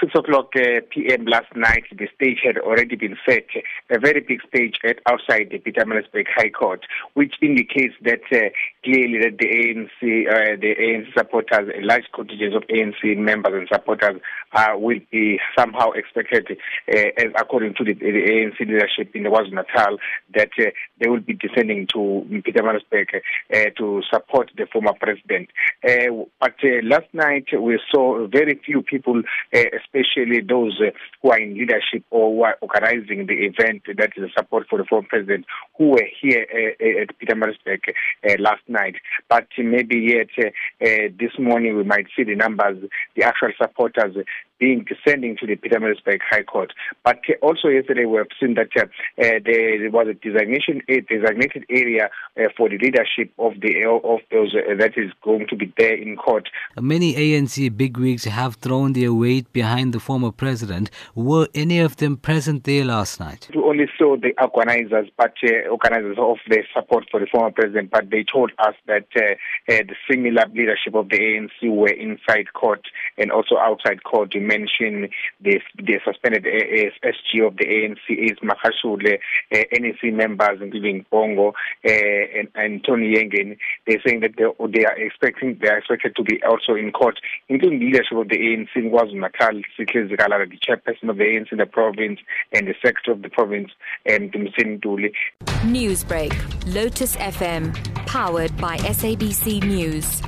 6 o'clock uh, p.m. last night, the stage had already been set, a very big stage at outside the Peter Pietermaritzburg High Court, which indicates that uh, clearly that the ANC, uh, the ANC supporters, a large contingent of ANC members and supporters uh, will be somehow expected, uh, as according to the, the ANC leadership in the Natal, that uh, they will be descending to Pietermaritzburg uh, to support the former president. But last night we saw very few people, especially those uh, who are in leadership or who are organizing the event that is a support for the former president, who were here uh, at Pietermaritzburg uh, last night. But maybe yet uh, uh, this morning we might see the numbers, the actual supporters being descending to the Pietermaritzburg High Court. But uh, also yesterday we have seen that uh, uh, there was a designation a designated area uh, for the leadership of the of those uh, that is going to be there in court. Many ANC bigwigs have thrown their weight behind the former president. Were any of them present there last night? We only saw the organizers, but uh, organizers of the support for the former president, but they told us that the similar leadership of the ANC were inside court and also outside court. Mentioned the, the suspended SG of the ANC is Magashule, uh, NEC members, including Bongo uh, and, and Tony Yengeni. They're saying that they, they are expecting they are expected to be also in court, including the leadership of the ANC Natal, Sihle Zikalala, the chairperson of the ANC in the province and the secretary of the province, and Ntuli. Newsbreak, Lotus FM, powered by SABC News.